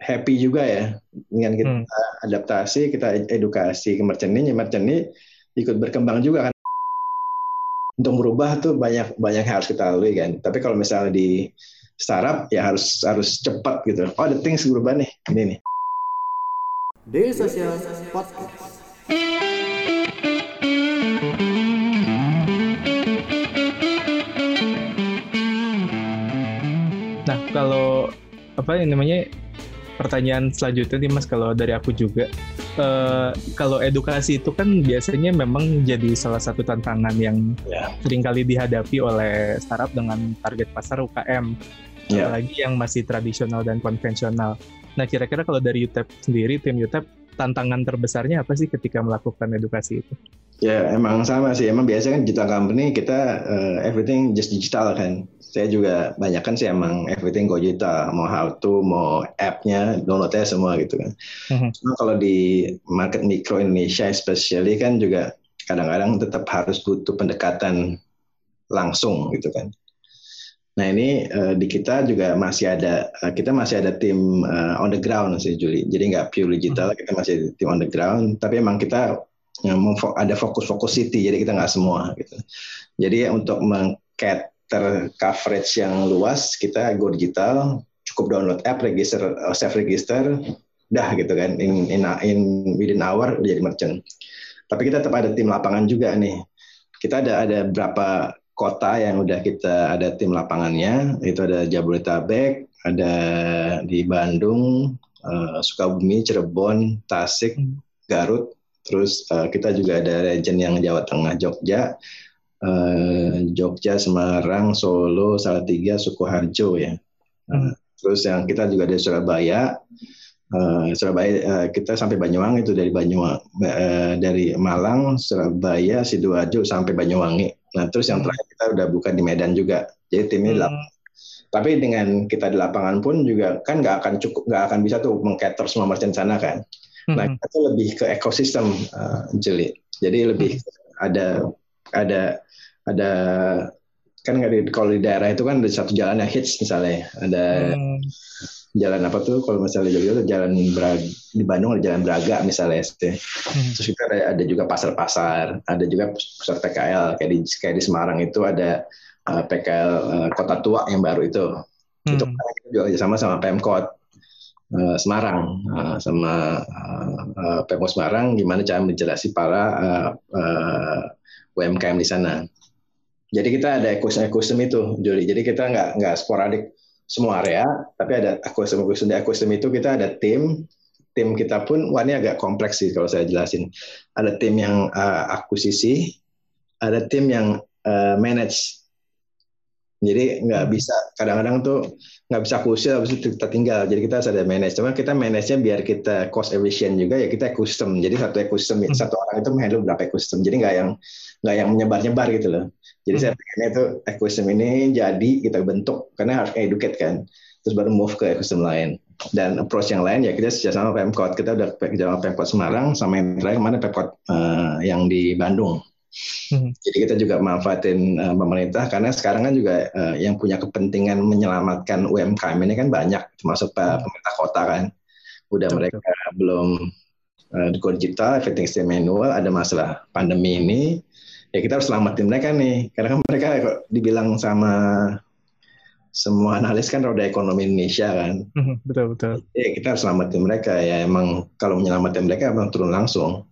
happy juga ya dengan kita hmm. adaptasi, kita edukasi ke merchant ini, merchant ini ikut berkembang juga kan. Untuk merubah tuh banyak banyak harus kita lalui kan. Tapi kalau misalnya di startup ya harus harus cepat gitu. Oh, ada things berubah nih. Ini nih. Daily Social Podcast. Nah, kalau apa yang namanya pertanyaan selanjutnya nih Mas kalau dari aku juga uh, kalau edukasi itu kan biasanya memang jadi salah satu tantangan yang yeah. sering kali dihadapi oleh startup dengan target pasar UKM yeah. apalagi yang masih tradisional dan konvensional. Nah kira-kira kalau dari UTEP sendiri tim UTEP tantangan terbesarnya apa sih ketika melakukan edukasi itu? Ya emang sama sih. Emang biasanya kan digital company kita uh, everything just digital kan. Saya juga banyak kan sih emang everything go digital. Mau how to, mau app-nya, downloadnya semua gitu kan. Cuma kalau di market mikro Indonesia especially kan juga kadang-kadang tetap harus butuh pendekatan langsung gitu kan. Nah ini uh, di kita juga masih ada uh, kita masih ada tim uh, on the ground sih Juli. Jadi nggak pure digital, kita masih tim on the ground. Tapi emang kita yang ada fokus-fokus city jadi kita nggak semua gitu. Jadi untuk mengcater coverage yang luas kita go digital cukup download app register uh, self register dah gitu kan. In in, in within hour udah jadi merchant. Tapi kita tetap ada tim lapangan juga nih. Kita ada ada berapa kota yang udah kita ada tim lapangannya itu ada Jabodetabek ada di Bandung uh, Sukabumi Cirebon Tasik Garut Terus uh, kita juga ada region yang Jawa Tengah, Jogja, uh, Jogja, Semarang, Solo, Salatiga, Sukoharjo ya. Uh, terus yang kita juga ada Surabaya, uh, Surabaya uh, kita sampai Banyuwangi itu dari Banyuwangi, uh, dari Malang, Surabaya, sidoarjo sampai Banyuwangi. Nah terus yang hmm. terakhir kita udah buka di Medan juga. Jadi timnya hmm. Tapi dengan kita di lapangan pun juga kan nggak akan cukup, nggak akan bisa tuh mengcater semua merchant sana kan. Nah, hmm. itu lebih ke ekosistem uh, jeli. Jadi lebih hmm. ada ada ada kan nggak di kalau di daerah itu kan ada satu jalan yang hits misalnya ada hmm. jalan apa tuh kalau misalnya di Jogja jalan Braga, di Bandung ada jalan Braga misalnya hmm. terus juga ada, ada juga pasar-pasar ada juga pusat PKL kayak di kayak di Semarang itu ada uh, PKL uh, Kota Tua yang baru itu hmm. itu kan kita juga sama sama Pemkot uh, Semarang uh, sama uh, uh, Pemkot Semarang gimana cara menjelaskan para uh, uh, UMKM di sana. Jadi kita ada ekosistem itu, Juli. Jadi kita nggak nggak sporadik semua area, tapi ada ekosistem ekosistem. Di ekosistem itu kita ada tim, tim kita pun, wah ini agak kompleks sih kalau saya jelasin. Ada tim yang uh, akuisisi, ada tim yang uh, manage jadi nggak bisa kadang-kadang tuh nggak bisa khusus habis itu kita tinggal. Jadi kita harus ada manage. Cuma kita manage-nya biar kita cost efficient juga ya kita ekosistem. Jadi satu ekosistem hmm. satu orang itu menghandle berapa ekosistem. Jadi nggak yang nggak yang menyebar-nyebar gitu loh. Jadi hmm. saya pengennya itu ekosistem ini jadi kita bentuk karena harus educate kan. Terus baru move ke ekosistem lain. Dan approach yang lain ya kita sejak sama Pemkot. Kita udah kerja sama Pemkot Semarang sama yang terakhir ke mana Pemkot uh, yang di Bandung. Hmm. Jadi kita juga manfaatin uh, pemerintah karena sekarang kan juga uh, yang punya kepentingan menyelamatkan UMKM ini kan banyak, termasuk hmm. pemerintah kota kan. Udah Betul. mereka belum uh, digital, everything still manual, ada masalah pandemi ini, ya kita harus selamatin mereka nih. Karena kan mereka dibilang sama semua analis kan roda ekonomi Indonesia kan. Hmm, betul betul. Ya kita harus selamatin mereka ya emang kalau menyelamatkan mereka emang turun langsung.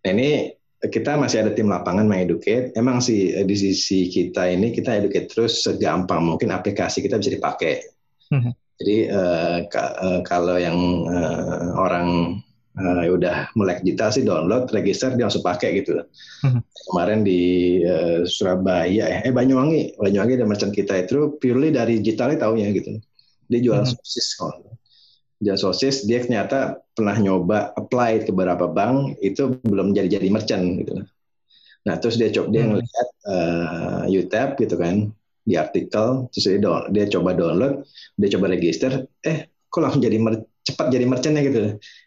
Nah ini kita masih ada tim lapangan mengeducate. Emang sih eh, di sisi kita ini kita educate terus segampang mungkin aplikasi kita bisa dipakai. Mm-hmm. Jadi uh, ka- uh, kalau yang uh, orang uh, udah mulai digital sih download, register dia langsung pakai gitu. Mm-hmm. Kemarin di uh, Surabaya, eh Banyuwangi, Banyuwangi ada merchant kita itu purely dari digitalnya taunya gitu. Dia jual mm-hmm. sosis kalau jual sosis dia ternyata pernah nyoba apply ke beberapa bank itu belum jadi jadi merchant gitu. Nah terus dia coba dia hmm. ngeliat uh, UTAP gitu kan di artikel terus dia, down, dia coba download dia coba register eh kok langsung jadi cepat jadi merchantnya? Gitu.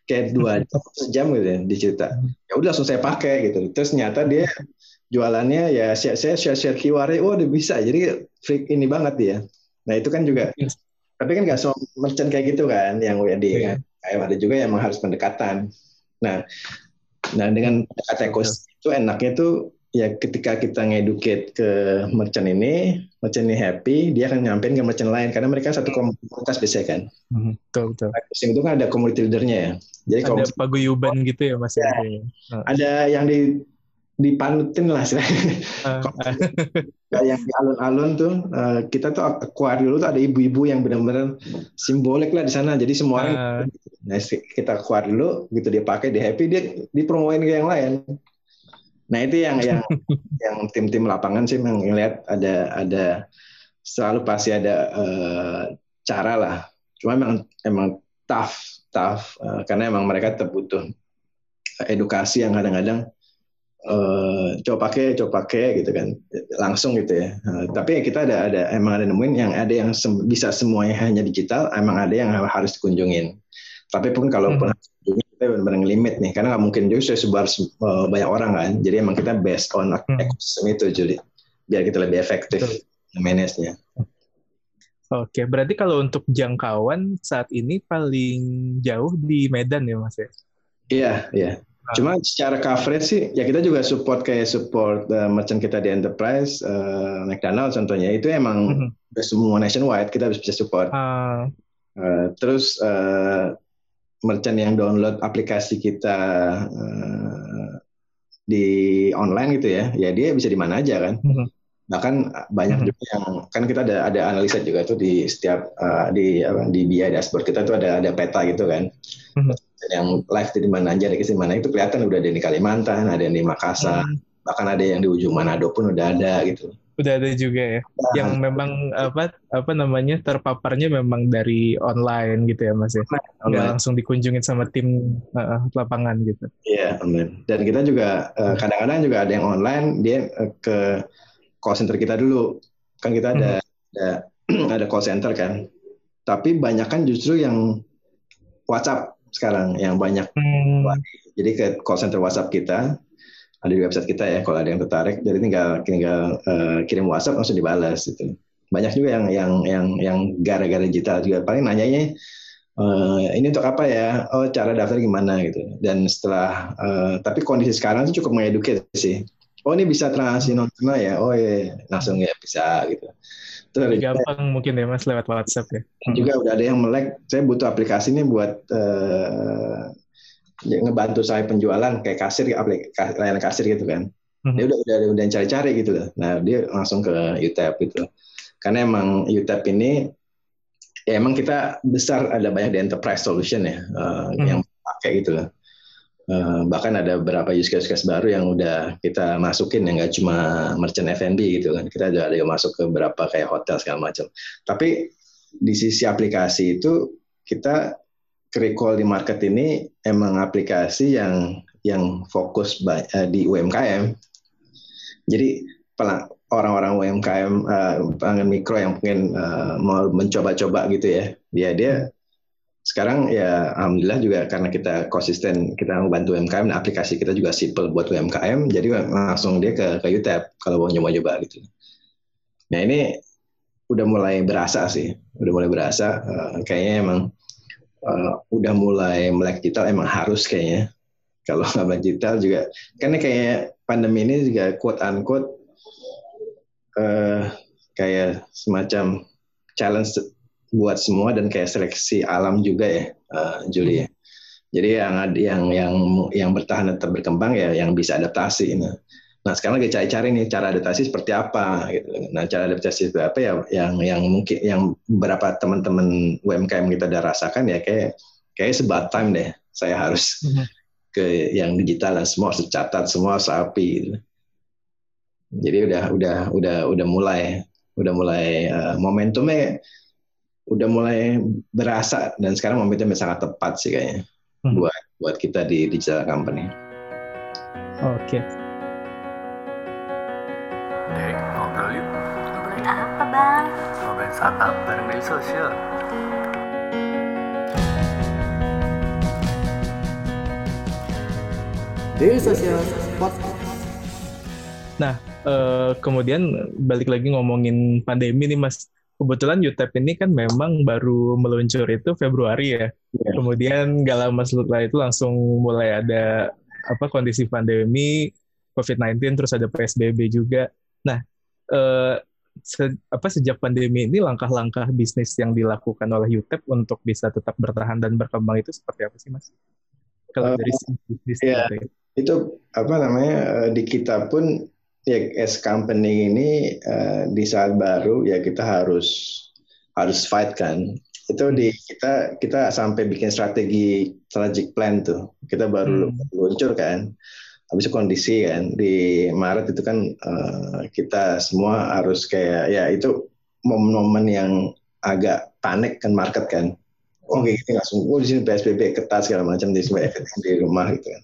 Kayak dua jam gitu ya dicerita ya udah langsung saya pakai gitu. Terus nyata dia jualannya ya saya share share QR oh udah bisa. Jadi freak ini banget dia. Nah itu kan juga Tapi kan nggak semua merchant kayak gitu kan, yang WD yeah. kan. Kayak ada juga yang harus pendekatan. Nah, nah dengan pendekatan ekosistem itu enaknya tuh ya ketika kita ngeducate ke merchant ini, merchant ini happy, dia akan nyampein ke merchant lain karena mereka satu komunitas biasanya kan. Hmm, betul betul. Nah, itu kan ada community leadernya ya. Jadi ada paguyuban gitu ya mas ya. ya. Ada yang di dipanutin lah sih. Uh, yang di alun-alun tuh uh, kita tuh akuar dulu tuh ada ibu-ibu yang benar-benar simbolik lah di sana. Jadi semua orang uh, nah, kita akuar dulu gitu dia pakai dia happy dia dipromoin ke yang lain. Nah itu yang yang yang tim-tim lapangan sih memang ngeliat ada ada selalu pasti ada uh, cara lah. Cuma memang emang tough tough uh, karena emang mereka terbutuh edukasi yang kadang-kadang uh, coba pakai coba pakai gitu kan langsung gitu ya. Uh, tapi kita ada ada emang ada nemuin yang ada yang sem bisa semuanya hanya digital, emang ada yang harus dikunjungin. Tapi pun kalau hmm kita benar-benar limit nih karena nggak mungkin juga sebar uh, banyak orang kan jadi emang kita based on hmm. ekosistem itu jadi biar kita lebih efektif manage-nya. Oke, berarti kalau untuk jangkauan saat ini paling jauh di Medan ya Mas ya? Iya, iya. Ah. Cuma secara coverage sih, ya kita juga support kayak support uh, merchant kita di enterprise, uh, McDonald contohnya itu emang mm -hmm. semua nationwide kita bisa support. Uh. Uh, terus uh, merchant yang download aplikasi kita uh, di online gitu ya, ya dia bisa di mana aja kan. Mm-hmm. Bahkan banyak mm-hmm. juga yang kan kita ada ada analisa juga tuh di setiap uh, di apa, di BI dashboard kita tuh ada ada peta gitu kan. Mm-hmm. Yang live di mana aja, di mana itu kelihatan udah ada di Kalimantan, ada yang di Makassar, mm-hmm. bahkan ada yang di ujung Manado pun udah ada gitu. Udah ada juga ya. Nah. yang memang apa apa namanya terpaparnya memang dari online gitu ya mas ya? Nggak langsung dikunjungin sama tim uh, lapangan gitu. Iya amin dan kita juga kadang kadang-kadang juga ada yang online dia uh, ke call center kita dulu. Kan kita ada hmm. ada ada call center kan. Tapi banyak kan justru yang WhatsApp sekarang yang banyak. Hmm. jadi ke call center WhatsApp kita ada di website kita ya kalau ada yang tertarik. Jadi tinggal tinggal uh, kirim WhatsApp langsung dibalas gitu. Banyak juga yang yang yang yang gara-gara digital juga. Paling nanyanya uh, ini untuk apa ya? Oh cara daftar gimana gitu. Dan setelah uh, tapi kondisi sekarang itu cukup mengedukasi sih oh ini bisa transaksi non tunai ya? Oh ya langsung ya bisa gitu. Terus gampang mungkin ya mas lewat WhatsApp ya. Juga udah ada yang melek. Saya butuh aplikasi ini buat uh, ngebantu saya penjualan kayak kasir layanan kasir gitu kan. Mm-hmm. dia udah udah udah cari-cari gitu loh. Nah dia langsung ke UTAP gitu. Karena emang UTAP ini ya emang kita besar ada banyak di enterprise solution ya uh, mm-hmm. yang pakai gitu loh Uh, bahkan ada beberapa use case-use baru yang udah kita masukin yang nggak cuma merchant F&B gitu kan. Kita ada yang masuk ke beberapa kayak hotel segala macam. Tapi di sisi aplikasi itu kita Recall di market ini emang aplikasi yang yang fokus uh, di UMKM. Jadi orang-orang UMKM eh, pelanggan mikro yang uh, mau mencoba-coba gitu ya, dia dia sekarang ya alhamdulillah juga karena kita konsisten kita membantu UMKM dan aplikasi kita juga simple buat UMKM jadi langsung dia ke ke UTAP kalau mau nyoba-nyoba gitu. Nah ini udah mulai berasa sih, udah mulai berasa uh, kayaknya emang uh, udah mulai melek digital emang harus kayaknya kalau nggak melek digital juga karena kayak pandemi ini juga quote unquote uh, kayak semacam challenge buat semua dan kayak seleksi alam juga ya uh, Julie ya. Jadi yang yang yang yang bertahan tetap berkembang ya yang bisa adaptasi. Nah, Nah sekarang lagi cari-cari nih cara adaptasi seperti apa gitu. Nah cara adaptasi seperti apa ya yang yang mungkin yang beberapa teman-teman UMKM kita udah rasakan ya kayak kayak sebat time deh saya harus mm-hmm. ke yang digital dan semua harus catat semua sapi. Gitu. Jadi udah udah udah udah mulai udah mulai uh, momentumnya udah mulai berasa dan sekarang momentumnya sangat tepat sih kayaknya hmm. buat buat kita di digital company. Oke. Okay. Dek, ngobrol yuk. Ngobrolin apa, Bang? Ngobrolin startup bareng media sosial. Daily Social Podcast. Nah, uh, kemudian balik lagi ngomongin pandemi nih, Mas. Kebetulan UTEP ini kan memang baru meluncur itu Februari ya. Yeah. Kemudian gak lama setelah itu langsung mulai ada apa kondisi pandemi COVID-19 terus ada PSBB juga. Nah, eh, se apa sejak pandemi ini langkah-langkah bisnis yang dilakukan oleh UTEP untuk bisa tetap bertahan dan berkembang itu seperti apa sih Mas? Kalau uh, dari bisnis ya, itu apa namanya eh, di kita pun ya as company ini uh, di saat baru ya kita harus harus fight kan. Itu di kita kita sampai bikin strategi strategic plan tuh. Kita baru hmm. luncur kan. Habis itu kondisi kan di Maret itu kan uh, kita semua harus kayak ya itu momen-momen yang agak panik kan market kan. Oh kayak gitu langsung oh di sini PSBB ketat segala macam di di rumah gitu kan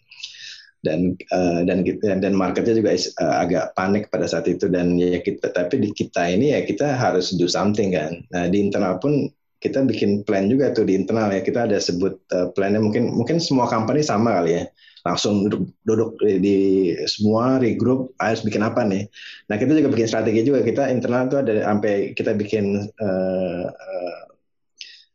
dan uh, dan dan marketnya juga uh, agak panik pada saat itu. Dan ya kita tapi di kita ini ya kita harus do something kan. Nah di internal pun kita bikin plan juga tuh di internal ya. Kita ada sebut uh, plannya mungkin mungkin semua company sama kali ya. Langsung duduk, duduk di, di semua regroup harus bikin apa nih? Nah kita juga bikin strategi juga. Kita internal tuh ada sampai kita bikin uh, uh,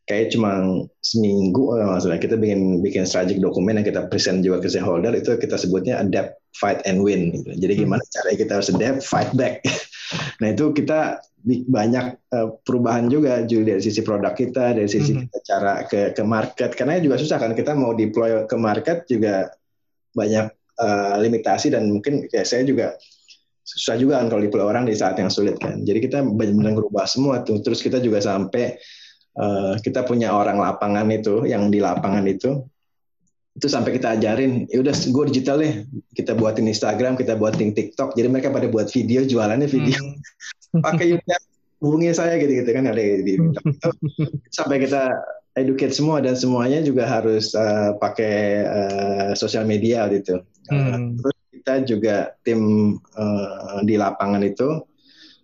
kayak cuma seminggu oh, maksudnya kita bikin bikin strategic dokumen yang kita present juga ke shareholder itu kita sebutnya adapt, fight and win. Gitu. Jadi hmm. gimana cara kita harus adapt, fight back. nah itu kita banyak uh, perubahan juga juga dari sisi produk kita, dari sisi hmm. kita cara ke ke market. Karena juga susah kan kita mau deploy ke market juga banyak uh, limitasi dan mungkin kayak saya juga susah juga kan kalau deploy orang di saat yang sulit kan. Jadi kita benar-benar merubah semua tuh. Terus kita juga sampai uh, kita punya orang lapangan itu yang di lapangan itu. Itu sampai kita ajarin ya udah gue digital deh. Kita buatin Instagram kita buatin TikTok. Jadi mereka pada buat video jualannya video. Hmm. pakai YouTube hubungi saya gitu gitu kan ada di sampai kita educate semua dan semuanya juga harus uh, pakai uh, sosial media gitu. Hmm. terus kita juga tim uh, di lapangan itu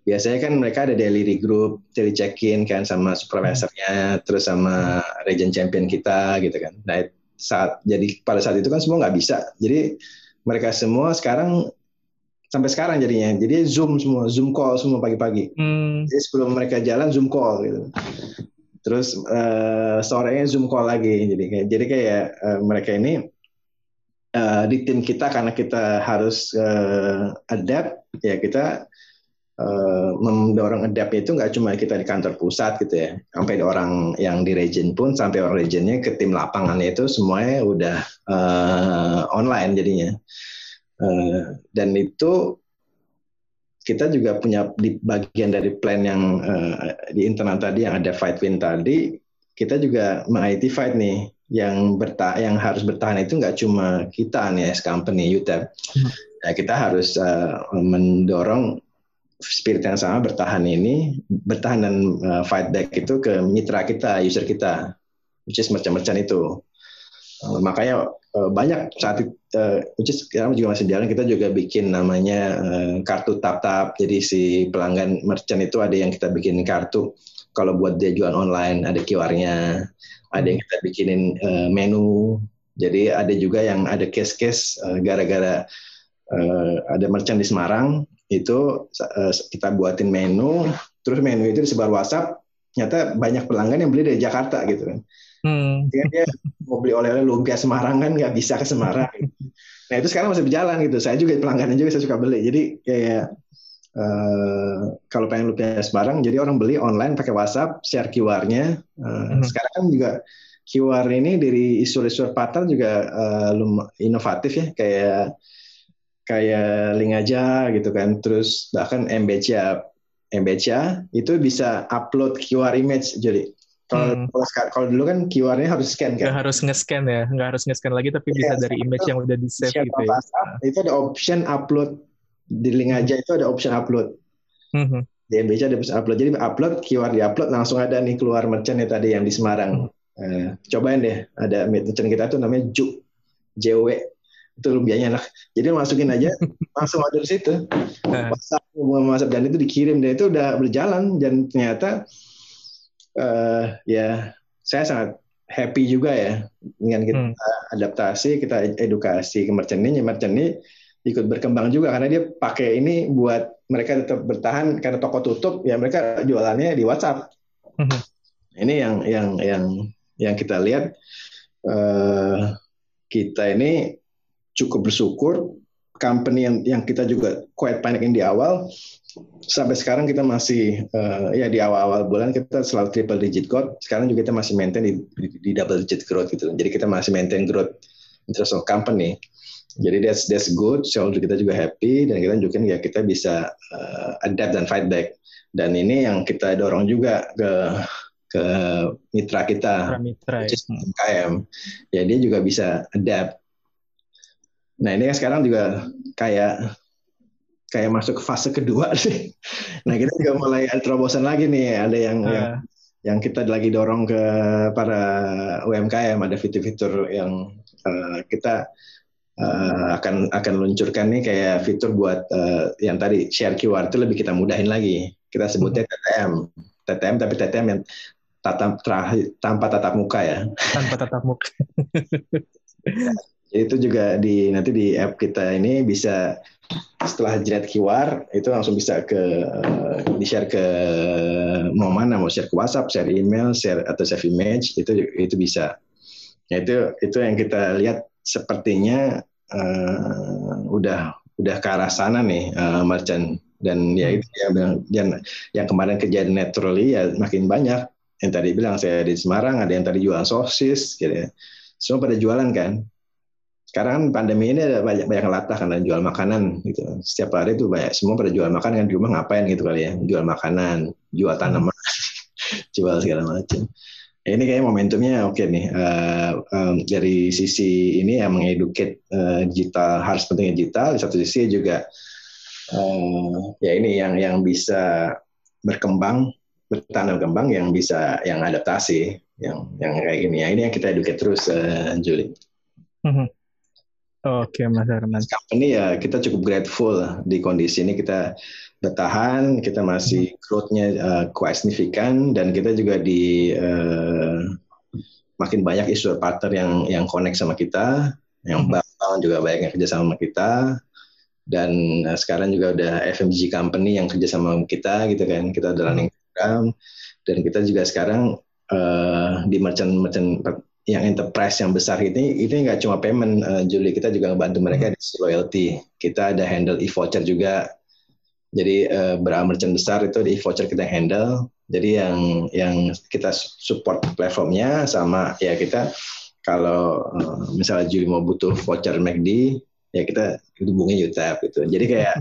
biasanya kan mereka ada daily regroup, daily check-in kan sama supervisornya, terus sama region champion kita gitu kan. Nah saat jadi pada saat itu kan semua nggak bisa. Jadi mereka semua sekarang sampai sekarang jadinya. Jadi zoom semua, zoom call semua pagi-pagi. Hmm. Jadi sebelum mereka jalan zoom call gitu. Terus uh, sorenya zoom call lagi. Jadi kayak jadi kayak uh, mereka ini uh, di tim kita karena kita harus uh, adapt ya kita uh, mendorong adapt itu nggak cuma kita di kantor pusat gitu ya, sampai orang yang di region pun sampai orang regionnya ke tim lapangannya itu semuanya udah uh, online jadinya. Uh, dan itu kita juga punya di bagian dari plan yang uh, di internal tadi yang ada fight win tadi, kita juga meng-IT fight nih yang berta yang harus bertahan itu nggak cuma kita nih as company UTEP. Hmm. Nah, kita harus uh, mendorong spirit yang sama bertahan ini bertahan dan uh, fight back itu ke mitra kita user kita which is merchant-merchant itu. Uh, makanya uh, banyak saat itu uh, which is sekarang juga masih jalan kita juga bikin namanya uh, kartu tap tap jadi si pelanggan merchant itu ada yang kita bikin kartu. Kalau buat dia jual online ada QR-nya ada yang kita bikinin uh, menu. Jadi ada juga yang ada case-case uh, gara-gara uh, ada merchant di Semarang itu uh, kita buatin menu, terus menu itu disebar WhatsApp, ternyata banyak pelanggan yang beli dari Jakarta gitu kan. Hmm. Dia, dia mau beli oleh-oleh lumpia Semarang kan nggak bisa ke Semarang. Nah itu sekarang masih berjalan gitu. Saya juga pelanggannya juga saya suka beli. Jadi kayak uh, kalau pengen lumpia Semarang, jadi orang beli online pakai WhatsApp, share QR-nya. Uh, hmm. Sekarang kan juga QR ini dari isu-isu patar juga uh, inovatif ya, kayak kayak link aja gitu kan. Terus bahkan MBCA MBCA itu bisa upload QR image. Jadi kalau hmm. kalau dulu kan QR-nya harus scan kan? Nggak harus nge-scan ya nggak harus nge-scan lagi tapi bisa iya, dari image yang udah di save gitu ya. itu ada option upload. Di link aja itu ada option upload. Hmm. di MBCA ada option upload. Jadi upload QR di upload langsung ada nih keluar merchant ya tadi yang di Semarang. Hmm. uh, cobain deh ada merchant kita tuh namanya Ju JW itu lumpianya enak jadi masukin aja langsung ada di situ WhatsApp WhatsApp dan itu dikirim dan itu udah berjalan dan ternyata uh, ya saya sangat happy juga ya dengan kita hmm. adaptasi kita edukasi ke merchant ini merchant ini ikut berkembang juga karena dia pakai ini buat mereka tetap bertahan karena toko tutup ya mereka jualannya di WhatsApp. Hmm. Ini yang yang yang yang kita lihat uh, kita ini cukup bersyukur company yang yang kita juga quite panikin di awal sampai sekarang kita masih uh, ya di awal-awal bulan kita selalu triple digit growth. Sekarang juga kita masih maintain di, di, di double digit growth gitu. Jadi kita masih maintain growth interest of company. Jadi that's that's good. So kita juga happy dan kita tunjukin ya kita bisa uh, adapt dan fight back. Dan ini yang kita dorong juga ke ke mitra kita, mitra, ya. KM. Ya dia juga bisa adapt. Nah ini kan sekarang juga kayak kayak masuk ke fase kedua sih. Nah kita juga mulai terobosan lagi nih, ada yang uh. yang yang kita lagi dorong ke para UMKM, ada fitur-fitur yang uh, kita uh, akan akan luncurkan nih kayak fitur buat uh, yang tadi share QR itu lebih kita mudahin lagi. Kita sebutnya TTM, TTM tapi TTM yang tatap terakhir tanpa tatap muka ya. Tanpa tatap muka. itu juga di nanti di app kita ini bisa setelah jerat QR itu langsung bisa ke uh, di share ke mau mana mau share ke WhatsApp, share email, share atau save image itu itu bisa. Ya, itu itu yang kita lihat sepertinya uh, udah udah ke arah sana nih uh, merchant dan ya itu yang, yang yang kemarin kejadian naturally ya makin banyak yang tadi bilang saya di Semarang ada yang tadi jualan sosis gitu ya. semua pada jualan kan sekarang kan pandemi ini ada banyak banyak latah karena jual makanan gitu. Setiap hari itu banyak semua pada jual makanan kan di rumah ngapain gitu kali ya, jual makanan, jual tanaman, jual segala macam. Ini kayak momentumnya oke okay nih. Uh, um, dari sisi ini yang mengeduket uh, digital harus pentingnya digital. Di satu sisi juga uh, ya ini yang yang bisa berkembang, bertahan berkembang, yang bisa yang adaptasi, yang yang kayak gini. Ya ini yang kita educate terus, uh, Julie. Mm -hmm. Oke, Mas Arman. Company ya kita cukup grateful di kondisi ini kita bertahan, kita masih hmm. growth-nya uh, quite signifikan dan kita juga di uh, makin banyak isu partner yang yang connect sama kita, yang hmm. bank juga banyak yang kerja sama kita dan uh, sekarang juga udah FMG company yang kerja sama kita gitu kan, kita running hmm. program dan kita juga sekarang uh, di merchant merchant yang enterprise yang besar ini ini nggak cuma payment uh, Julie kita juga ngebantu mereka hmm. di loyalty kita ada handle e-voucher juga jadi uh, berapa merchant besar itu di e-voucher kita handle jadi yang yang kita support platformnya sama ya kita kalau uh, misalnya Julie mau butuh voucher McD ya kita hubungi UTAP gitu jadi kayak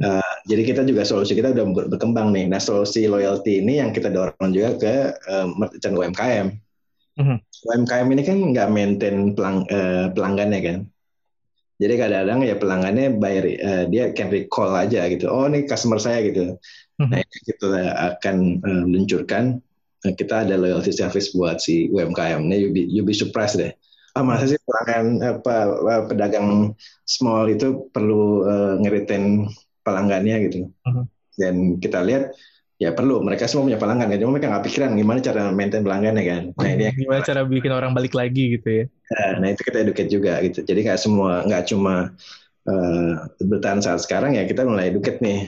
Uh, jadi kita juga solusi kita udah berkembang nih. Nah solusi loyalty ini yang kita dorong juga ke uh, merchant UMKM. Mm-hmm. UMKM ini kan nggak maintain pelang, uh, pelanggannya kan. Jadi kadang-kadang ya pelanggannya bayar uh, dia can recall aja gitu. Oh ini customer saya gitu. Mm-hmm. Nah itu kita akan uh, luncurkan. Nah, kita ada loyalty service buat si UMKM. Ini you be, you be surprised deh. Ah masa sih pelanggan apa pedagang small itu perlu uh, ngeritain pelanggannya gitu. Mm-hmm. Dan kita lihat ya perlu. Mereka semua punya pelanggan kan. Cuma mereka nggak pikiran gimana cara maintain pelanggannya kan. Nah ini gimana cara bikin orang balik lagi gitu ya. Nah, nah itu kita educate juga gitu. Jadi nggak semua nggak cuma uh, bertahan saat sekarang ya kita mulai educate nih.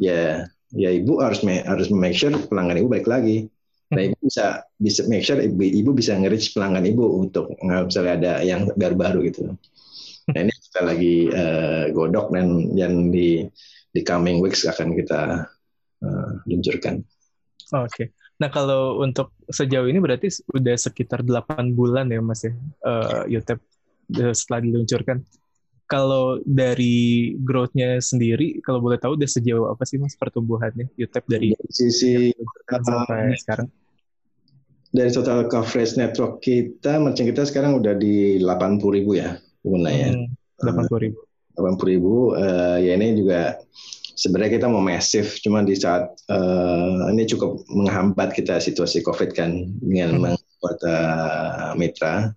Ya ya ibu harus harus make sure pelanggan ibu balik lagi. Nah ibu bisa bisa make sure ibu, ibu bisa nge-reach pelanggan ibu untuk nggak misalnya ada yang baru-baru gitu. Nah ini kita lagi uh, godok dan yang di di coming weeks akan kita uh, luncurkan. Oke. Okay. Nah kalau untuk sejauh ini berarti udah sekitar 8 bulan ya Mas ya uh, YouTube setelah diluncurkan. Kalau dari growth-nya sendiri, kalau boleh tahu udah sejauh apa sih Mas pertumbuhannya YouTube dari, dari sisi sampai uh, sekarang? Dari total coverage network kita, merchant kita sekarang udah di 80 ribu ya penggunanya. Hmm, 80 ribu. 80 ribu, uh, ya ini juga sebenarnya kita mau masif, cuma di saat uh, ini cukup menghambat kita situasi COVID kan dengan hmm. membuat uh, mitra.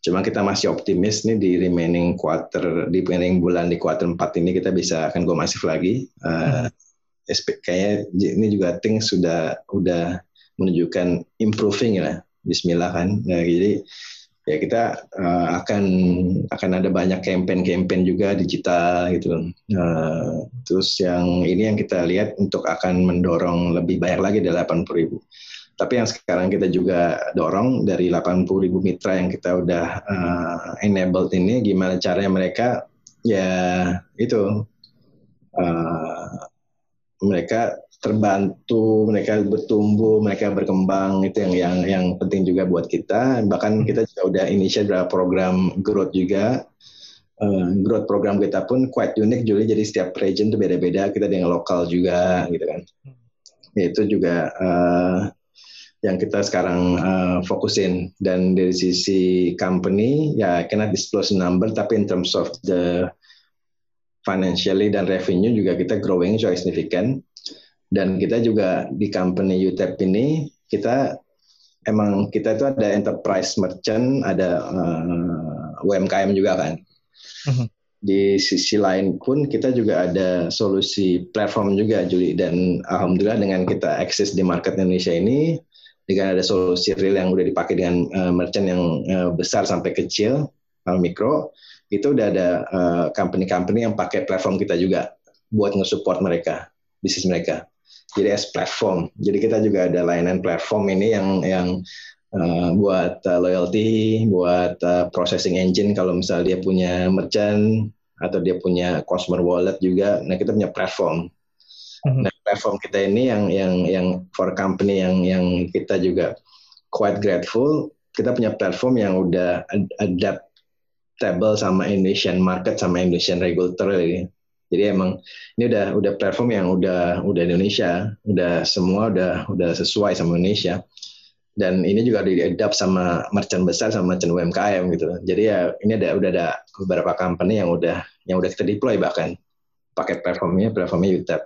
Cuma kita masih optimis nih di remaining quarter, di remaining bulan di quarter 4 ini kita bisa akan go masif lagi. Uh, hmm. Kayaknya ini juga thing sudah udah menunjukkan improving ya, Bismillah kan. Nah, jadi ya kita uh, akan akan ada banyak campaign-campaign juga digital gitu. Uh, terus yang ini yang kita lihat untuk akan mendorong lebih banyak lagi dari 80 ribu. Tapi yang sekarang kita juga dorong dari 80 ribu mitra yang kita udah uh, enabled ini, gimana caranya mereka ya itu uh, mereka terbantu, mereka bertumbuh, mereka berkembang itu yang yang yang penting juga buat kita. Bahkan hmm. kita juga udah initiate beberapa program growth juga. Uh, growth program kita pun quite unik Juli jadi setiap region itu beda-beda kita dengan lokal juga gitu kan hmm. itu juga uh, yang kita sekarang uh, fokusin dan dari sisi company ya kena disclose number tapi in terms of the financially dan revenue juga kita growing so significant dan kita juga di company UTEP ini kita emang kita itu ada enterprise merchant, ada uh, eh, UMKM juga kan. Uh-huh. Di sisi lain pun kita juga ada solusi platform juga Juli dan alhamdulillah dengan kita akses di market Indonesia ini dengan ada solusi real yang udah dipakai dengan uh, merchant yang uh, besar sampai kecil, uh, mikro, itu udah ada company-company uh, yang pakai platform kita juga buat nge-support mereka, bisnis mereka jadi as platform. Jadi kita juga ada layanan platform ini yang yang uh, buat uh, loyalty, buat uh, processing engine kalau misalnya dia punya merchant atau dia punya customer wallet juga. Nah kita punya platform. Mm-hmm. Nah platform kita ini yang yang yang for company yang yang kita juga quite grateful. Kita punya platform yang udah adaptable sama Indonesian market sama Indonesian regulator. Jadi emang ini udah udah platform yang udah udah Indonesia, udah semua udah udah sesuai sama Indonesia. Dan ini juga diadapt sama merchant besar sama merchant UMKM gitu. Jadi ya ini ada udah ada beberapa company yang udah yang udah kita deploy bahkan pakai platformnya platformnya UTAP.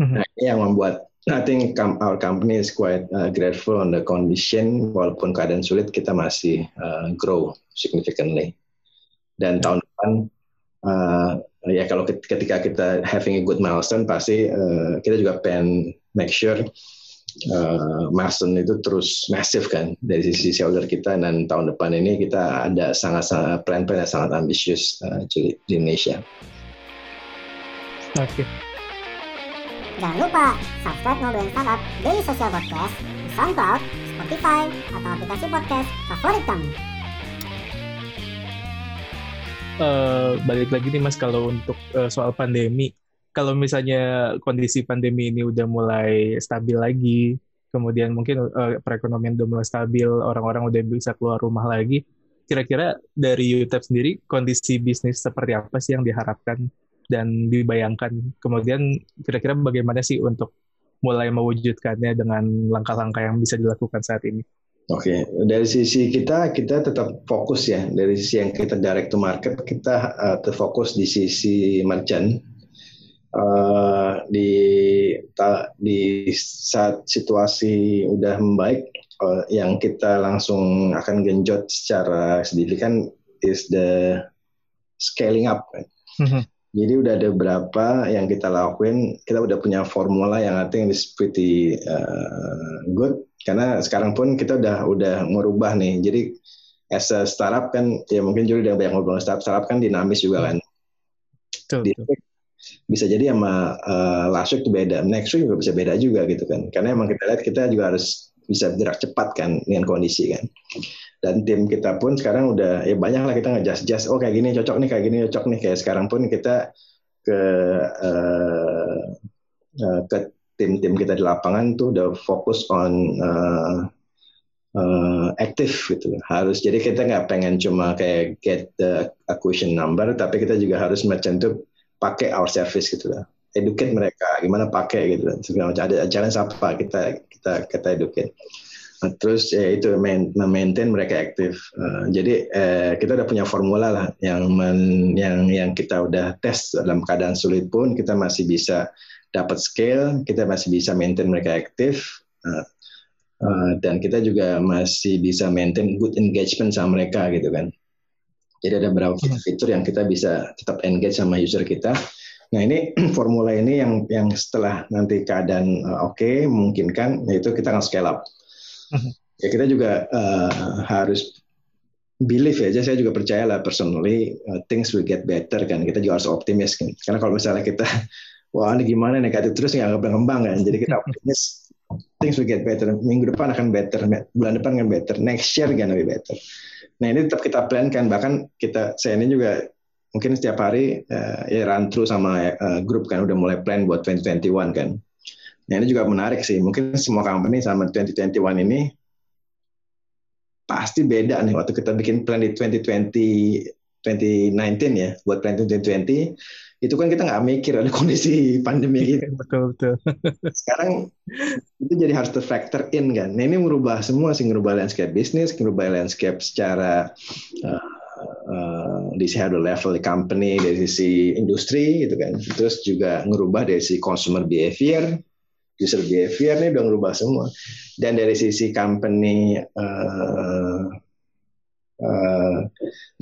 Mm-hmm. Nah, ini yang membuat I think our company is quite uh, grateful on the condition walaupun keadaan sulit kita masih uh, grow significantly. Dan tahun depan uh, ya kalau ketika kita having a good milestone pasti uh, kita juga pengen make sure uh, milestone itu terus massive kan dari sisi shareholder kita dan tahun depan ini kita ada sangat-sangat plan-plan yang sangat ambisius uh, di Indonesia. Oke. Okay. Jangan lupa subscribe Ngobrolin Startup Daily Social Podcast di SoundCloud, Spotify, atau aplikasi podcast favorit kamu uh, balik lagi nih Mas kalau untuk uh, soal pandemi, kalau misalnya kondisi pandemi ini udah mulai stabil lagi, kemudian mungkin uh, perekonomian udah mulai stabil, orang-orang udah bisa keluar rumah lagi, kira-kira dari UTEP sendiri kondisi bisnis seperti apa sih yang diharapkan dan dibayangkan? Kemudian kira-kira bagaimana sih untuk mulai mewujudkannya dengan langkah-langkah yang bisa dilakukan saat ini? Oke, okay. dari sisi kita kita tetap fokus ya. Dari sisi yang kita direct to market kita uh, terfokus di sisi merchant. Uh, di ta, di saat situasi udah membaik, uh, yang kita langsung akan genjot secara signifikan is the scaling up. Mm-hmm. Jadi udah ada beberapa yang kita lakuin, kita udah punya formula yang I think is pretty uh, good. Karena sekarang pun kita udah udah merubah nih. Jadi as a startup kan ya mungkin juga udah banyak ngobrol startup startup kan dinamis juga kan. Betul, betul. bisa jadi sama uh, last week itu beda. Next week juga bisa beda juga gitu kan. Karena emang kita lihat kita juga harus bisa gerak cepat kan dengan kondisi kan dan tim kita pun sekarang udah ya banyak lah kita ngejas jas oh kayak gini cocok nih kayak gini cocok nih. Kayak sekarang pun kita ke uh, uh, ke tim-tim kita di lapangan tuh udah fokus on uh, uh, aktif gitu. Harus jadi kita nggak pengen cuma kayak get the acquisition number tapi kita juga harus merchant tuh pakai our service gitu lah. Educate mereka gimana pakai gitu segala macam. Ada challenge apa kita kita kita educate terus ya itu maintain mereka aktif uh, jadi eh, kita udah punya formula lah yang men, yang yang kita udah tes dalam keadaan sulit pun kita masih bisa dapat scale, kita masih bisa maintain mereka aktif, uh, uh, dan kita juga masih bisa maintain good engagement sama mereka gitu kan. Jadi ada beberapa hmm. fitur yang kita bisa tetap engage sama user kita. Nah ini formula ini yang yang setelah nanti keadaan uh, oke okay, memungkinkan, yaitu kita akan scale up. Ya kita juga uh, harus believe ya, saya juga percaya lah personally uh, things will get better kan. Kita juga harus optimis kan. Karena kalau misalnya kita wah ini gimana negatif terus nggak ngembang kan. Jadi kita optimis things will get better. Minggu depan akan better, bulan depan akan better, next year gonna be better. Nah ini tetap kita plan kan, bahkan kita saya ini juga mungkin setiap hari uh, ya run through sama uh, grup kan udah mulai plan buat 2021 kan. Nah ini juga menarik sih, mungkin semua company sama 2021 ini pasti beda nih waktu kita bikin plan di 2020 2019 ya buat plan 2020 itu kan kita nggak mikir ada kondisi pandemi gitu. betul betul. Sekarang itu jadi harus terfactor in kan. Nah ini merubah semua sih, merubah landscape bisnis, merubah landscape secara uh, uh, di shadow level di company, dari sisi industri gitu kan. Terus juga ngerubah dari sisi consumer behavior, user behavior ini udah ngerubah semua. Dan dari sisi company uh, uh,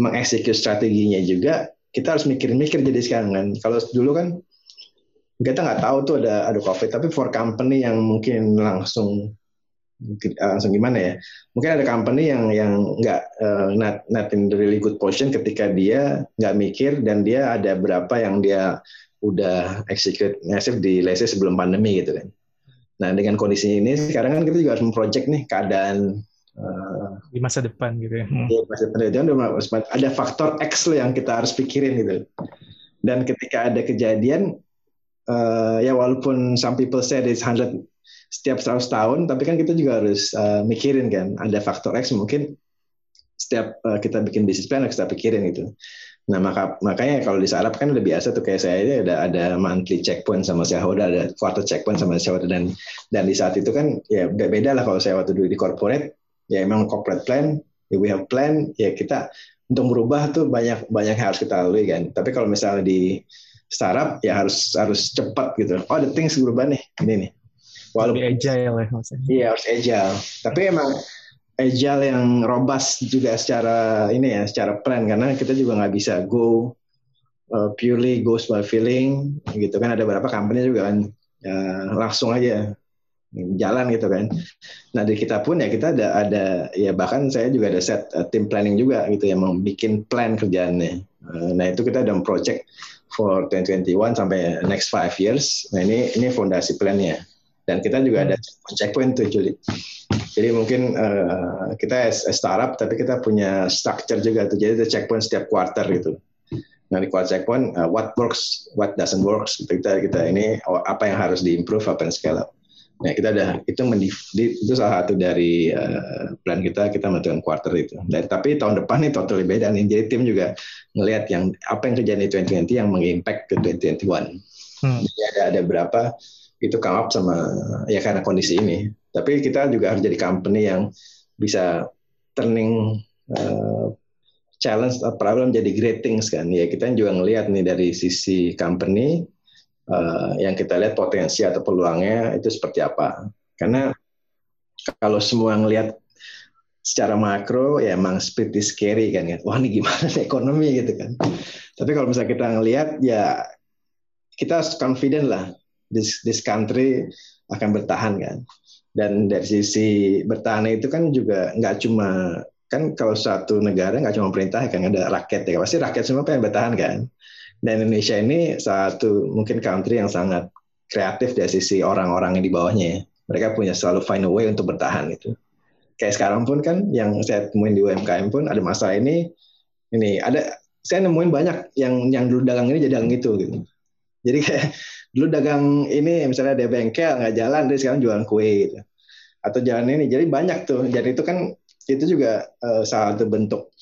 mengeksekut strateginya juga kita harus mikir-mikir jadi sekarang kan. Kalau dulu kan kita nggak tahu tuh ada ada covid, tapi for company yang mungkin langsung langsung gimana ya? Mungkin ada company yang yang nggak uh, not not in really good position ketika dia nggak mikir dan dia ada berapa yang dia udah execute ngasih di lese sebelum pandemi gitu kan. Nah dengan kondisi ini sekarang kan kita juga harus memproject nih keadaan uh, di masa depan gitu ya. Hmm. Di masa depan ada faktor X loh yang kita harus pikirin gitu. Dan ketika ada kejadian uh, ya walaupun some people say it's 100 setiap 100 tahun, tapi kan kita juga harus uh, mikirin kan ada faktor X mungkin setiap uh, kita bikin bisnis plan harus kita pikirin gitu. Nah maka makanya kalau di startup kan lebih biasa tuh kayak saya ini ada ada monthly checkpoint sama shareholder, ada quarter checkpoint sama shareholder dan dan di saat itu kan ya beda lah kalau saya waktu dulu di corporate ya emang corporate plan, ya we have plan, ya kita untuk merubah tuh banyak banyak harus kita lalui kan. Tapi kalau misalnya di startup ya harus harus cepat gitu. Oh, the things berubah nih, ini nih. Walaupun agile ya maksudnya. Iya harus agile. Tapi emang agile yang robust juga secara ini ya, secara plan karena kita juga nggak bisa go uh, purely goes by feeling gitu kan. Ada beberapa company juga kan ya, langsung aja jalan gitu kan. Nah di kita pun ya kita ada ada ya bahkan saya juga ada set uh, tim planning juga gitu yang mau bikin plan kerjaannya. Uh, nah itu kita ada project for 2021 sampai next five years. Nah ini ini fondasi plannya. Dan kita juga ada checkpoint tuh Juli. Jadi mungkin uh, kita startup tapi kita punya structure juga tuh. Jadi ada checkpoint setiap quarter gitu. Nah di quarter checkpoint uh, what works, what doesn't works. Kita kita ini apa yang harus diimprove, apa yang scale up. Nah, kita ada itu itu salah satu dari uh, plan kita kita melakukan quarter itu. Dan tapi tahun depan ini totally beda nih. Jadi tim juga ngelihat yang apa yang terjadi di 2020 yang mengimpact ke 2021. Hmm. Jadi ada ada berapa itu come up sama ya karena kondisi ini. Tapi kita juga harus jadi company yang bisa turning uh, challenge atau problem jadi great things kan. Ya kita juga ngelihat nih dari sisi company uh, yang kita lihat potensi atau peluangnya itu seperti apa. Karena kalau semua ngelihat secara makro ya emang pretty scary kan ya. Wah ini gimana nih ekonomi gitu kan. Tapi kalau misalnya kita ngelihat ya kita confident lah this this country akan bertahan kan. Dan dari sisi bertahan itu kan juga nggak cuma kan kalau satu negara nggak cuma perintah kan ada rakyat ya pasti rakyat semua pengen bertahan kan dan Indonesia ini satu mungkin country yang sangat kreatif dari sisi orang-orang yang di bawahnya ya. Mereka punya selalu find a way untuk bertahan itu. Kayak sekarang pun kan yang saya temuin di UMKM pun ada masalah ini ini ada saya nemuin banyak yang yang dulu dagang ini jadi dagang itu gitu. Jadi kayak dulu dagang ini misalnya ada bengkel nggak jalan, dia sekarang jualan kue gitu. Atau jalan ini. Jadi banyak tuh. Jadi itu kan itu juga uh, salah satu bentuk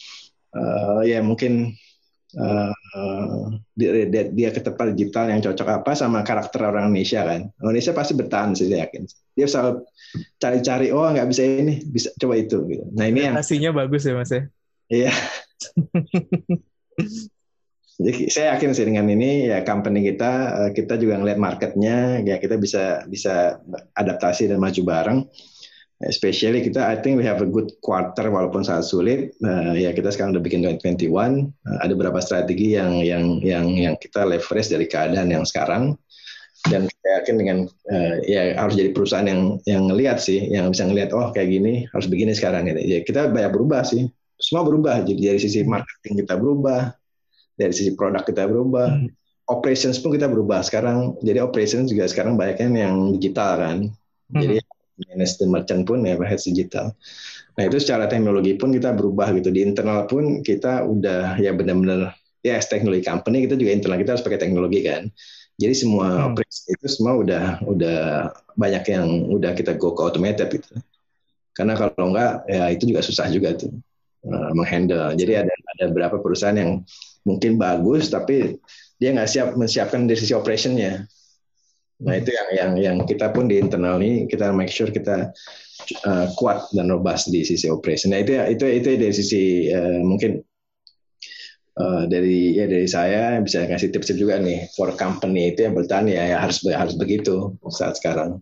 uh, ya mungkin uh, dia, dia, dia ke tempat digital yang cocok apa sama karakter orang Indonesia kan. Indonesia pasti bertahan sih saya yakin. Dia selalu cari-cari oh nggak bisa ini bisa coba itu gitu. Nah ini yang hasilnya bagus ya mas ya. Iya. Jadi saya yakin sih dengan ini ya company kita eh, kita juga ngeliat marketnya ya kita bisa bisa adaptasi dan maju bareng. Especially kita I think we have a good quarter walaupun sangat sulit. Uh, ya kita sekarang udah bikin 2021 uh, ada beberapa strategi yang yang yang yang kita leverage dari keadaan yang sekarang. Dan saya yakin dengan uh, ya harus jadi perusahaan yang yang ngelihat sih yang bisa ngelihat oh kayak gini harus begini sekarang. Gitu. Ya kita banyak berubah sih. Semua berubah. Jadi dari sisi marketing kita berubah, dari sisi produk kita berubah, hmm. operations pun kita berubah. Sekarang jadi operations juga sekarang banyaknya yang digital kan. Hmm. Jadi manage the merchant pun ya harus digital. Nah itu secara teknologi pun kita berubah gitu. Di internal pun kita udah ya benar-benar ya as teknologi company kita juga internal kita harus pakai teknologi kan. Jadi semua hmm. operasi itu semua udah udah banyak yang udah kita go ke automated gitu. Karena kalau enggak ya itu juga susah juga tuh uh, menghandle. Jadi ada ada beberapa perusahaan yang mungkin bagus tapi dia nggak siap menyiapkan dari sisi operationnya. Nah itu yang yang yang kita pun di internal ini kita make sure kita uh, kuat dan robust di sisi operation. Nah itu itu itu dari sisi uh, mungkin uh, dari ya dari saya bisa kasih tips-tips juga nih for company itu yang bertahan ya, ya harus harus begitu saat sekarang.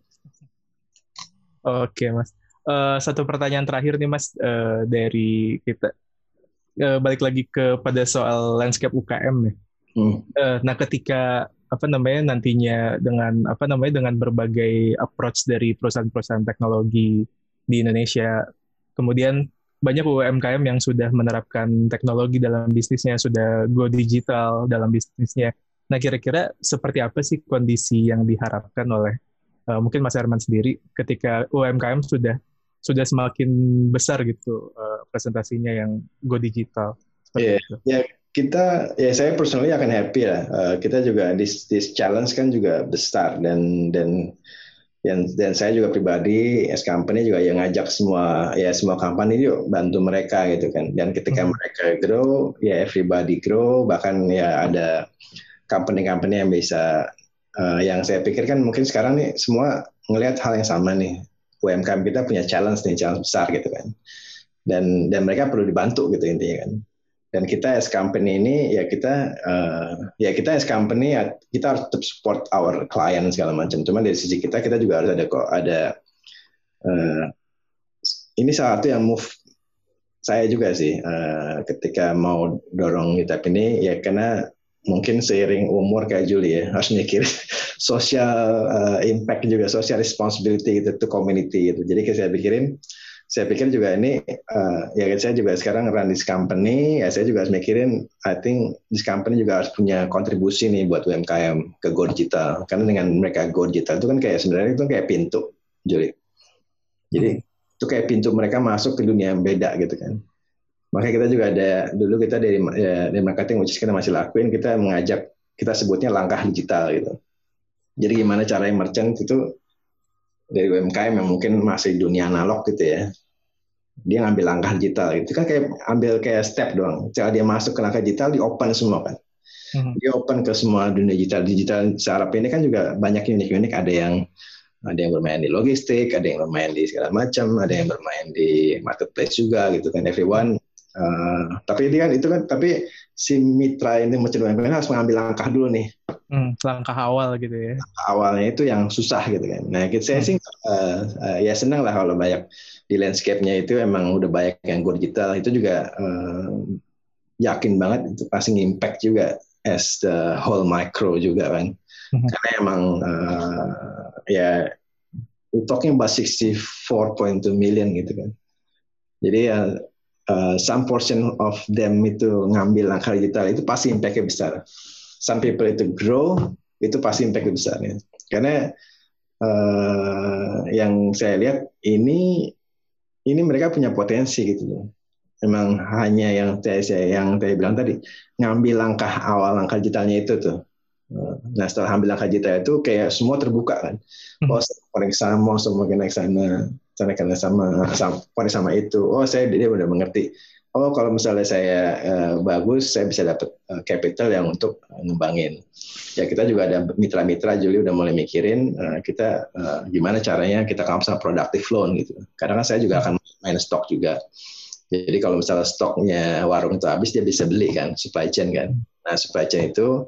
Oke mas, uh, satu pertanyaan terakhir nih mas uh, dari kita uh, balik lagi ke pada soal landscape UKM nih. Hmm. Uh, nah ketika apa namanya nantinya dengan apa namanya dengan berbagai approach dari perusahaan-perusahaan teknologi di Indonesia, kemudian banyak UMKM yang sudah menerapkan teknologi dalam bisnisnya, sudah go digital dalam bisnisnya. Nah, kira-kira seperti apa sih kondisi yang diharapkan oleh uh, mungkin Mas Herman sendiri ketika UMKM sudah sudah semakin besar gitu uh, presentasinya yang go digital? Iya, yeah, yeah, kita ya saya personally akan happy lah. Uh, kita juga this this challenge kan juga besar dan dan dan dan saya juga pribadi as company juga yang ngajak semua ya semua company yuk bantu mereka gitu kan dan ketika hmm. mereka grow ya everybody grow bahkan ya ada company-company yang bisa uh, yang saya pikirkan mungkin sekarang nih semua ngelihat hal yang sama nih UMKM kita punya challenge nih challenge besar gitu kan dan dan mereka perlu dibantu gitu intinya kan dan kita as company ini ya kita uh, ya kita as company ya kita harus tetap support our client segala macam. Cuman dari sisi kita kita juga harus ada kok ada uh, ini salah satu yang move saya juga sih uh, ketika mau dorong meetup ini ya karena mungkin seiring umur kayak Juli ya harus mikir social uh, impact juga social responsibility itu to community gitu. Jadi saya pikirin saya pikir juga ini uh, ya saya juga sekarang run this company ya saya juga harus mikirin I think this company juga harus punya kontribusi nih buat UMKM ke Go Digital karena dengan mereka Go Digital itu kan kayak sebenarnya itu kayak pintu jadi jadi hmm. itu kayak pintu mereka masuk ke dunia yang beda gitu kan makanya kita juga ada dulu kita dari ya, dari marketing which kita masih lakuin kita mengajak kita sebutnya langkah digital gitu. Jadi gimana cara merchant itu dari UMKM yang mungkin masih dunia analog gitu ya dia ngambil langkah digital itu kan kayak ambil kayak step doang. Cara dia masuk ke langkah digital di open semua kan. Hmm. dia open ke semua dunia digital. Digital startup ini kan juga banyak unik-unik. Ada yang ada yang bermain di logistik ada yang bermain di segala macam ada yang bermain di marketplace juga gitu kan. Everyone uh, tapi dia kan itu kan tapi si mitra ini macam harus mengambil langkah dulu nih Hmm, langkah awal gitu ya. Langkah awalnya itu yang susah gitu kan. Nah, kita saya hmm. sih uh, uh, ya senang lah kalau banyak di landscape-nya itu emang udah banyak yang go digital itu juga uh, yakin banget itu pasti impact juga as the whole micro juga kan. Hmm. Karena emang uh, ya we're talking about 64.2 million gitu kan. Jadi ya uh, some portion of them itu ngambil langkah digital itu pasti impact-nya besar some people itu grow itu pasti impact besar ya. Karena uh, yang saya lihat ini ini mereka punya potensi gitu loh. Emang hanya yang saya yang saya bilang tadi ngambil langkah awal langkah digitalnya itu tuh. Nah setelah ambil langkah digital itu kayak semua terbuka kan. Hmm. Oh orang sama mau semua kena sana, sana kena sama sama, sama itu. Oh saya dia udah mengerti. Oh kalau misalnya saya uh, bagus saya bisa dapat uh, capital yang untuk uh, ngembangin. Ya kita juga ada mitra-mitra Juli udah mulai mikirin uh, kita uh, gimana caranya kita come sama productive loan gitu. Karena kan saya juga akan main stok juga. Jadi kalau misalnya stoknya warung itu habis dia bisa beli kan supply chain kan. Nah supply chain itu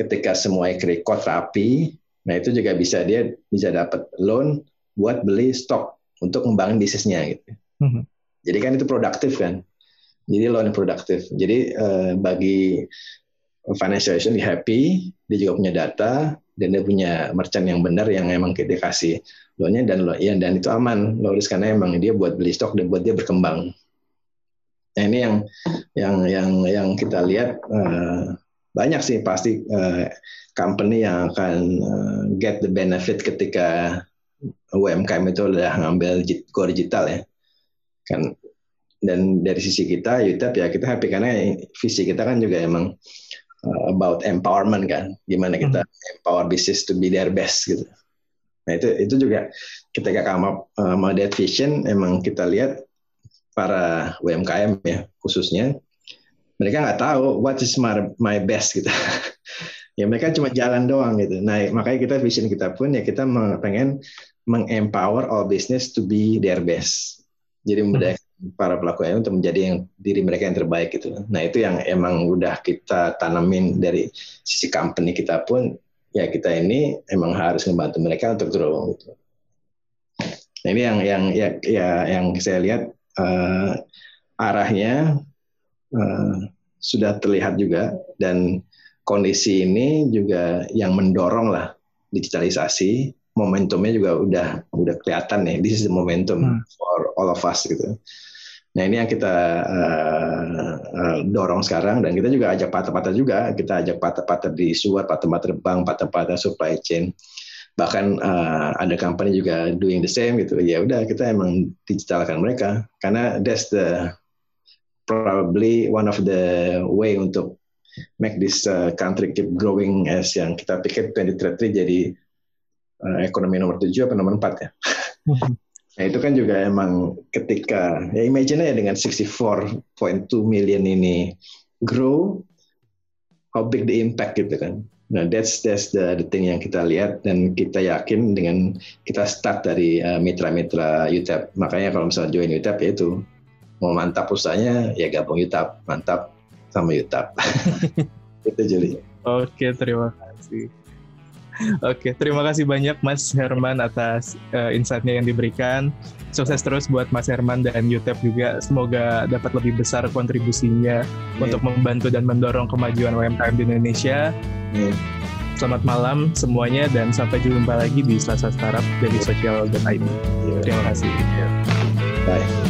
ketika semua record rapi nah itu juga bisa dia bisa dapat loan buat beli stok untuk membangun bisnisnya gitu. Mm -hmm. Jadi kan itu produktif kan. Jadi loan produktif. Jadi uh, bagi financial institution dia happy, dia juga punya data dan dia punya merchant yang benar yang emang kita kasih loannya dan lo ya dan itu aman low risk karena emang dia buat beli stok dan buat dia berkembang. Nah ini yang yang yang yang kita lihat uh, banyak sih pasti uh, company yang akan uh, get the benefit ketika UMKM itu udah ngambil go digital ya. Kan dan dari sisi kita YouTube ya kita happy karena visi kita kan juga emang uh, about empowerment kan. Gimana kita hmm. empower business to be their best gitu. Nah itu itu juga ketika kamu uh, mau that vision emang kita lihat para UMKM ya khususnya mereka nggak tahu what is my, my best gitu. Ya mereka cuma jalan doang gitu. Nah makanya kita vision kita pun ya kita pengen mengempower all business to be their best jadi hmm para pelaku UMKM untuk menjadi yang diri mereka yang terbaik gitu. Nah itu yang emang udah kita tanamin dari sisi company kita pun ya kita ini emang harus membantu mereka untuk grow gitu. Nah ini yang yang ya, ya yang saya lihat uh, arahnya uh, sudah terlihat juga dan kondisi ini juga yang mendorong lah digitalisasi momentumnya juga udah udah kelihatan nih. This is the momentum hmm. for all of us gitu. Nah ini yang kita uh, uh, dorong sekarang dan kita juga ajak partner-partner juga. Kita ajak partner-partner di suar, partner-partner bank, partner-partner supply chain. Bahkan uh, ada company juga doing the same gitu. Ya udah kita emang digitalkan mereka. Karena that's the probably one of the way untuk make this uh, country keep growing as yang kita pikir 2030 jadi ekonomi nomor 7 apa nomor 4 ya Nah itu kan juga emang ketika ya imagine ya dengan 64.2 million ini grow, how big the impact gitu kan. Nah that's that's the, the thing yang kita lihat dan kita yakin dengan kita start dari uh, mitra-mitra UTAP. Makanya kalau misalnya join UTAP ya itu mau mantap usahanya ya gabung UTAP, mantap sama UTAP. itu Juli. Oke terima kasih. Oke, terima kasih banyak Mas Herman atas uh, insight-nya yang diberikan. Sukses terus buat Mas Herman dan YouTube juga. Semoga dapat lebih besar kontribusinya yeah. untuk membantu dan mendorong kemajuan UMKM di Indonesia. Yeah. Selamat malam semuanya dan sampai jumpa lagi di Selasa Startup dari social.id. Yeah. Terima kasih. Yeah. Bye.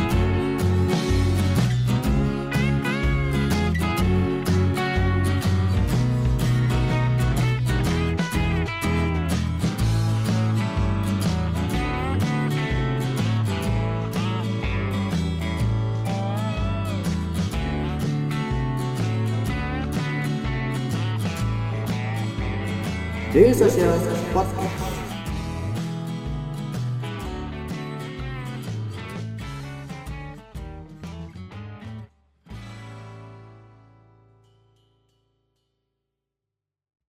Daily Social Podcast.